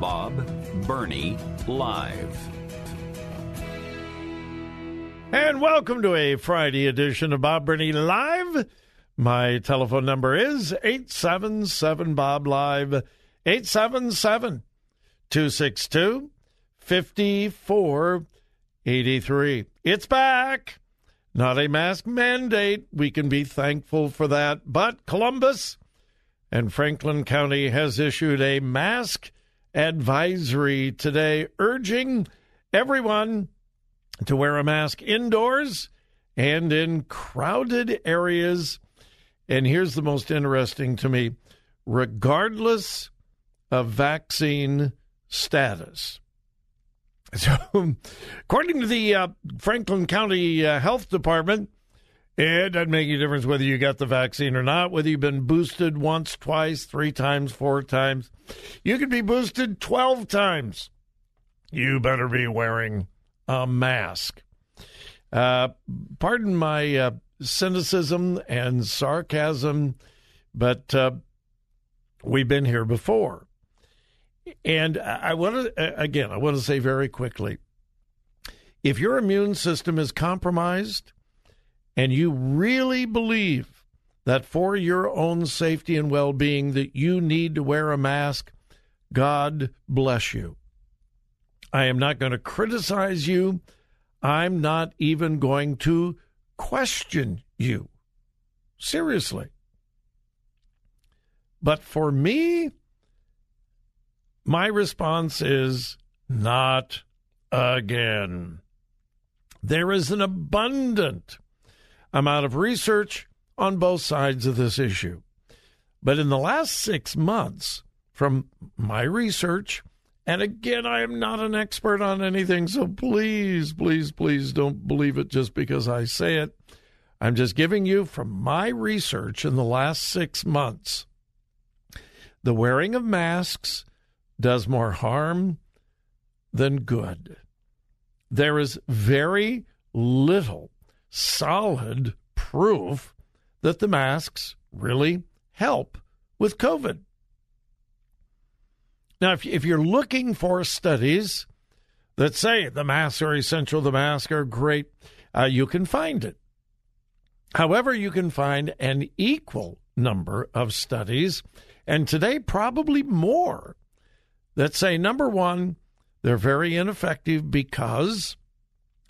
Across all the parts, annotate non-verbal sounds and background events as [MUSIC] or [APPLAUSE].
Bob Burney Live. And welcome to a Friday edition of Bob Burney Live. My telephone number is 877 Bob Live, 877 262 5483. It's back. Not a mask mandate. We can be thankful for that. But Columbus and Franklin County has issued a mask advisory today urging everyone to wear a mask indoors and in crowded areas. And here's the most interesting to me regardless of vaccine status. [LAUGHS] So, according to the uh, Franklin County uh, Health Department, it doesn't make any difference whether you got the vaccine or not, whether you've been boosted once, twice, three times, four times. You could be boosted 12 times. You better be wearing a mask. Uh, pardon my uh, cynicism and sarcasm, but uh, we've been here before. And I want to, again, I want to say very quickly if your immune system is compromised and you really believe that for your own safety and well being that you need to wear a mask, God bless you. I am not going to criticize you. I'm not even going to question you. Seriously. But for me, my response is not again. There is an abundant amount of research on both sides of this issue. But in the last six months, from my research, and again, I am not an expert on anything, so please, please, please don't believe it just because I say it. I'm just giving you from my research in the last six months. The wearing of masks does more harm than good. There is very little solid proof that the masks really help with COVID. Now, if, if you're looking for studies that say the masks are essential, the masks are great, uh, you can find it. However, you can find an equal number of studies, and today probably more, that say number one, they're very ineffective because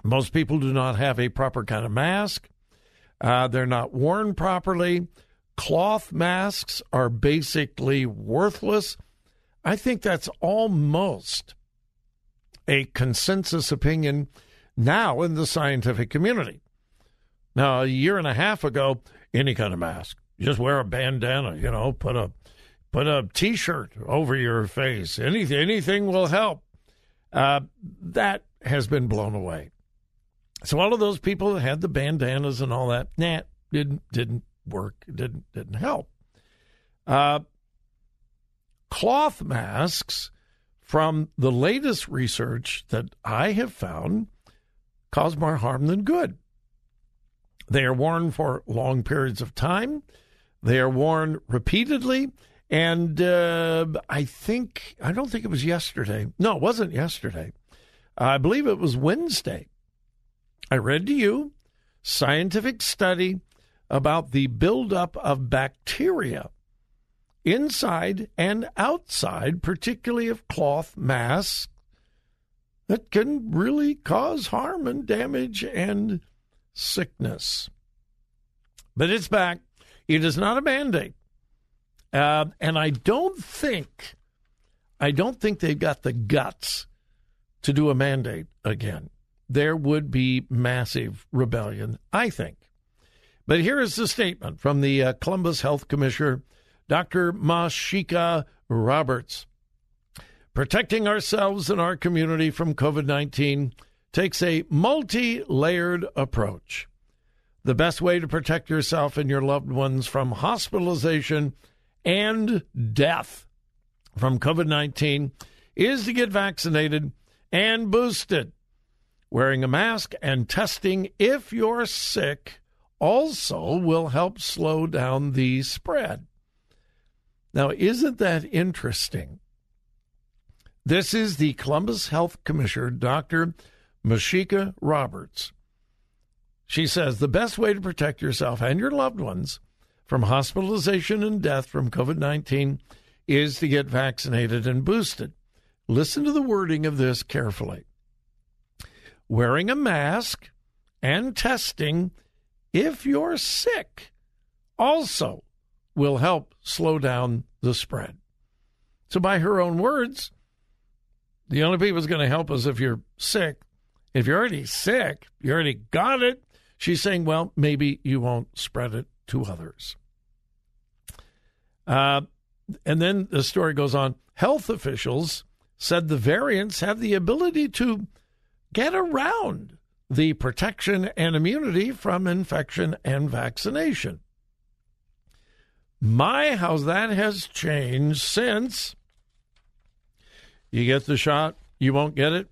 most people do not have a proper kind of mask. Uh, they're not worn properly. Cloth masks are basically worthless. I think that's almost a consensus opinion now in the scientific community. Now, a year and a half ago, any kind of mask, Just wear a bandana, you know, put a put a t-shirt over your face. Anything anything will help. Uh, that has been blown away. So all of those people that had the bandanas and all that, nah, didn't didn't work. Didn't didn't help. Uh, cloth masks, from the latest research that I have found, cause more harm than good. They are worn for long periods of time. They are worn repeatedly. And uh, I think, I don't think it was yesterday. No, it wasn't yesterday. I believe it was Wednesday. I read to you scientific study about the buildup of bacteria inside and outside, particularly of cloth masks, that can really cause harm and damage and sickness. But it's back. It is not a mandate. Uh, and I don't think, I don't think they've got the guts to do a mandate again. There would be massive rebellion, I think. But here is the statement from the uh, Columbus Health Commissioner, Dr. Mysheika Roberts. Protecting ourselves and our community from COVID 19 takes a multi layered approach. The best way to protect yourself and your loved ones from hospitalization and death from COVID 19 is to get vaccinated and boosted. Wearing a mask and testing if you're sick also will help slow down the spread. Now, isn't that interesting? This is the Columbus Health Commissioner, Dr. Mysheika Roberts. She says the best way to protect yourself and your loved ones from hospitalization and death from COVID 19 is to get vaccinated and boosted. Listen to the wording of this carefully. Wearing a mask and testing if you're sick also will help slow down the spread. So, by her own words, the only people that's going to help us if you're sick. If you're already sick, you already got it. She's saying, well, maybe you won't spread it to others. Uh, and then the story goes on. Health officials said the variants have the ability to get around the protection and immunity from infection and vaccination. My, how that has changed since you get the shot, you won't get it,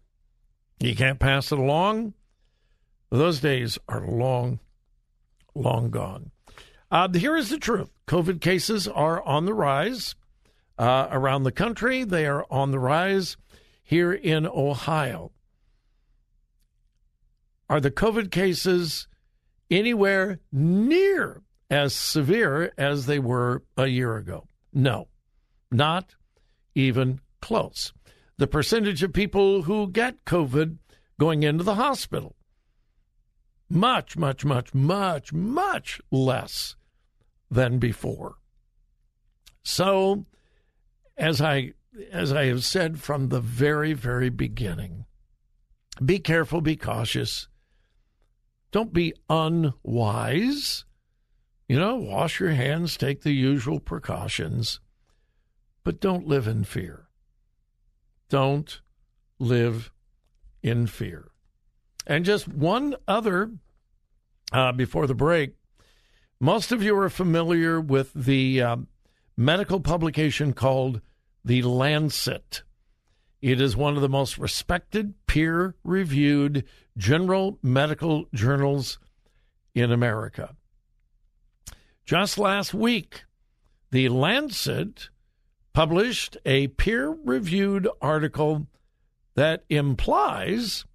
you can't pass it along. Those days are long, long gone. Uh, here is the truth COVID cases are on the rise uh, around the country, they are on the rise here in Ohio. Are the COVID cases anywhere near as severe as they were a year ago? No, not even close. The percentage of people who get COVID going into the hospital, much, much, much, much, much less than before. So, as I as I have said from the very, very beginning, be careful, be cautious. Don't be unwise. You know, wash your hands, take the usual precautions, but don't live in fear. Don't live in fear. And just one other uh, before the break. Most of you are familiar with the uh, medical publication called The Lancet. It is one of the most respected, peer reviewed general medical journals in America. Just last week, The Lancet published a peer reviewed article that implies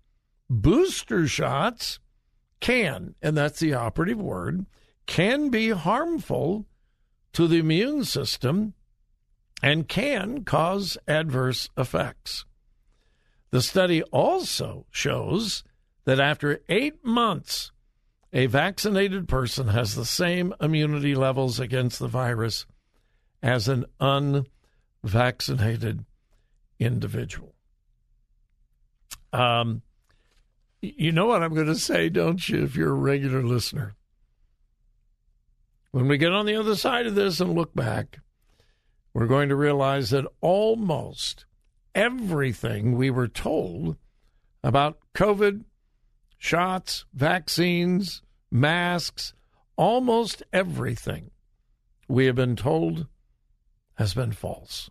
booster shots can, and that's the operative word, can be harmful to the immune system and can cause adverse effects. The study also shows that after eight months a vaccinated person has the same immunity levels against the virus as an unvaccinated individual. Um, you know what I'm going to say, don't you, if you're a regular listener? When we get on the other side of this and look back, we're going to realize that almost everything we were told about COVID, shots, vaccines, masks, almost everything we have been told has been false.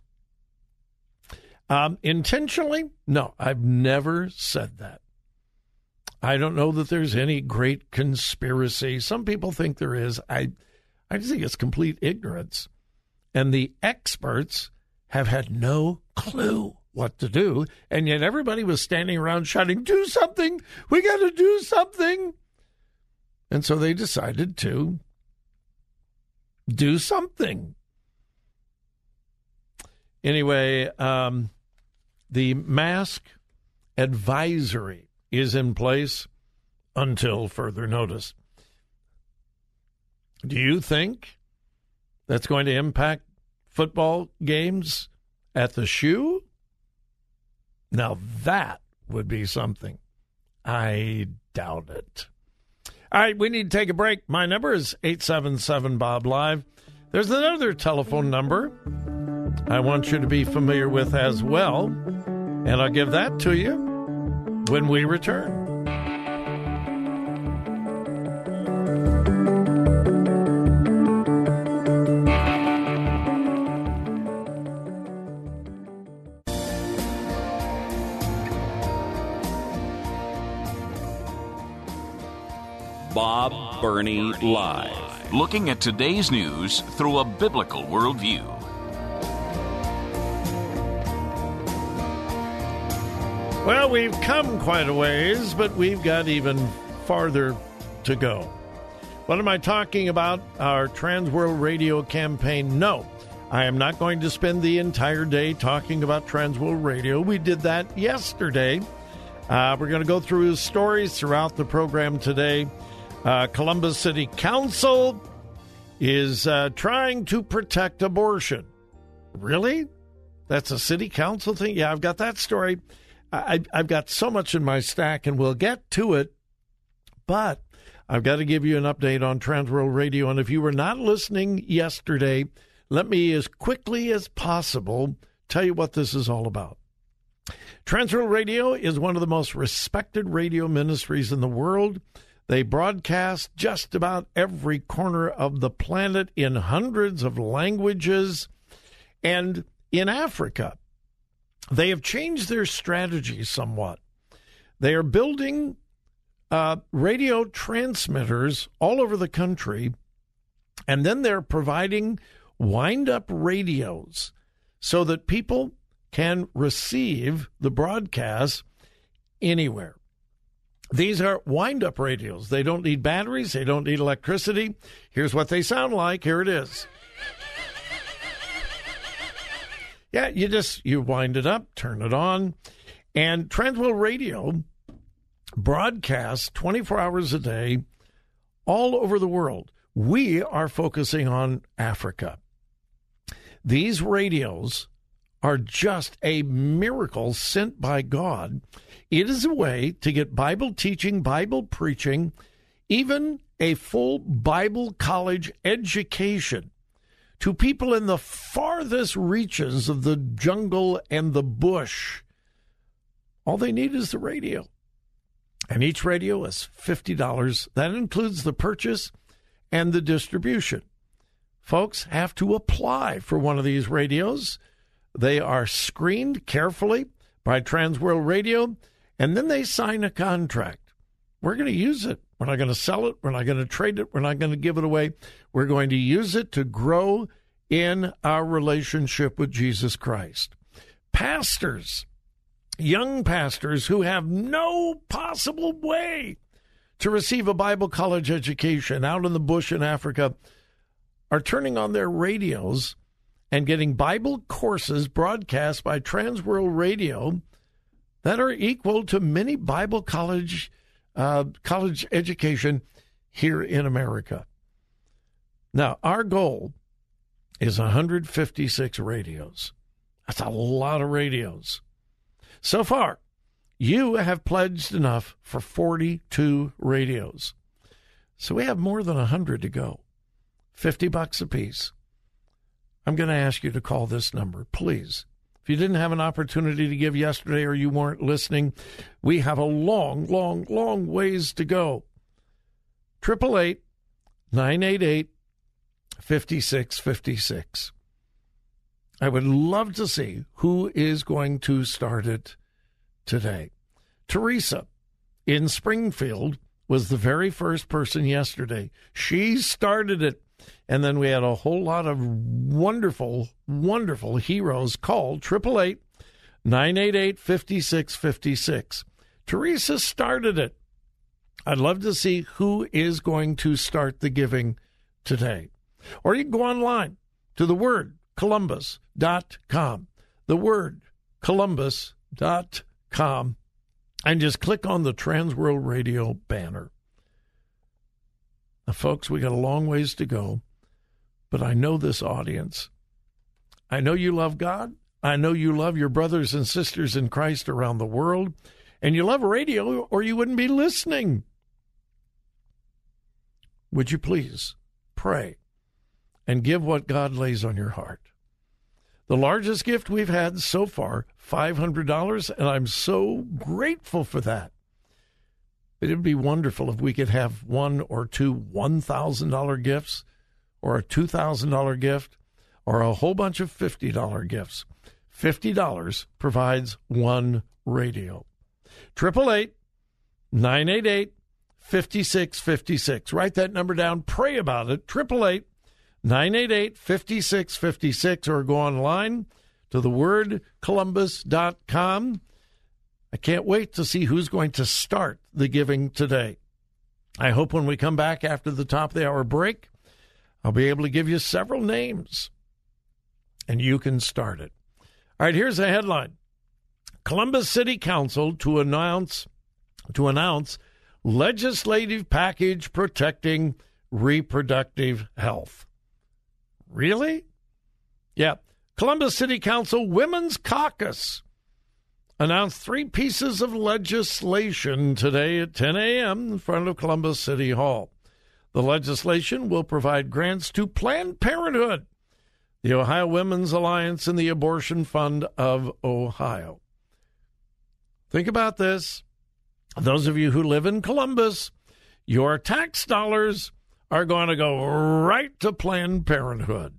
Um, intentionally? No, I've never said that. I don't know that there's any great conspiracy. Some people think there is. I, I just think it's complete ignorance. And the experts have had no clue what to do. And yet everybody was standing around shouting, Do something! We got to do something! And so they decided to do something. Anyway, um, the mask advisory is in place until further notice. Do you think that's going to impact football games at the shoe? Now that would be something. I doubt it. All right, we need to take a break. My number is 877 Bob Live. There's another telephone number I want you to be familiar with as well, and I'll give that to you when we return. Bob Burney Live. Looking at today's news through a biblical worldview. Well, we've come quite a ways, but we've got even farther to go. What am I talking about? Our Transworld Radio campaign? No, I am not going to spend the entire day talking about Transworld Radio. We did that yesterday. Uh, we're going to go through stories throughout the program today. Uh, Columbus City Council is uh, trying to protect abortion. Really? That's a city council thing? Yeah, I've got that story. I, I've got so much in my stack, and we'll get to it. But I've got to give you an update on Transworld Radio. And if you were not listening yesterday, let me, as quickly as possible, tell you what this is all about. Transworld Radio is one of the most respected radio ministries in the world. They broadcast just about every corner of the planet in hundreds of languages. And in Africa, they have changed their strategy somewhat. They are building uh, radio transmitters all over the country, and then they're providing wind up radios so that people can receive the broadcast anywhere. These are wind up radios. They don't need batteries, they don't need electricity. Here's what they sound like. Here it is. Yeah, you just you wind it up, turn it on, and Transworld Radio broadcasts 24 hours a day all over the world. We are focusing on Africa. These radios are just a miracle sent by God. It is a way to get Bible teaching, Bible preaching, even a full Bible college education to people in the farthest reaches of the jungle and the bush. All they need is the radio. And each radio is $50. That includes the purchase and the distribution. Folks have to apply for one of these radios. They are screened carefully by Transworld Radio, and then they sign a contract. We're going to use it. We're not going to sell it. We're not going to trade it. We're not going to give it away. We're going to use it to grow in our relationship with Jesus Christ. Pastors, young pastors who have no possible way to receive a Bible college education out in the bush in Africa are turning on their radios and getting Bible courses broadcast by Transworld Radio that are equal to many Bible college uh, college education here in America. Now, our goal is 156 radios. That's a lot of radios. So far, you have pledged enough for 42 radios. So we have more than 100 to go. 50 bucks apiece. I'm going to ask you to call this number, please. If you didn't have an opportunity to give yesterday or you weren't listening, we have a long, long, long ways to go. 888 988 5656. I would love to see who is going to start it today. Teresa in Springfield was the very first person yesterday. She started it. And then we had a whole lot of wonderful, wonderful heroes called 888 988 5656. Teresa started it. I'd love to see who is going to start the giving today. Or you can go online to the word columbus.com. The word columbus.com and just click on the Transworld Radio banner. Now, folks, we got a long ways to go, but I know this audience. I know you love God. I know you love your brothers and sisters in Christ around the world, and you love radio, or you wouldn't be listening. Would you please pray and give what God lays on your heart? The largest gift we've had so far, $500, and I'm so grateful for that. It would be wonderful if we could have one or two $1,000 gifts or a $2,000 gift or a whole bunch of $50 gifts. $50 provides one radio. 888 988 5656. Write that number down. Pray about it. 888 988 5656 or go online to thewordcolumbus.com. I can't wait to see who's going to start the giving today. I hope when we come back after the top of the hour break, I'll be able to give you several names and you can start it. All right, here's a headline. Columbus City Council to announce to announce legislative package protecting reproductive health. Really? Yeah. Columbus City Council Women's Caucus announced three pieces of legislation today at 10 a.m. in front of Columbus City Hall. The legislation will provide grants to Planned Parenthood, the Ohio Women's Alliance, and the Abortion Fund of Ohio. Think about this. Those of you who live in Columbus, your tax dollars are going to go right to Planned Parenthood.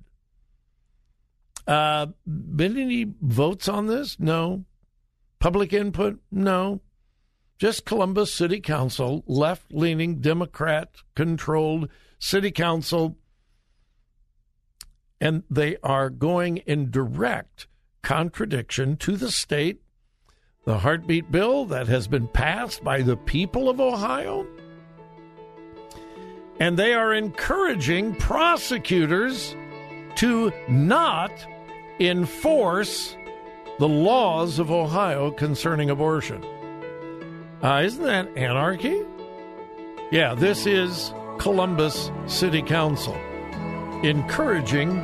Uh, been any votes on this? No. Public input? No. Just Columbus City Council, left leaning, Democrat controlled city council. And they are going in direct contradiction to the state, the heartbeat bill that has been passed by the people of Ohio and they are encouraging prosecutors to not enforce the laws of Ohio concerning abortion. Uh, isn't that anarchy? Yeah, this is Columbus City Council encouraging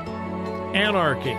anarchy.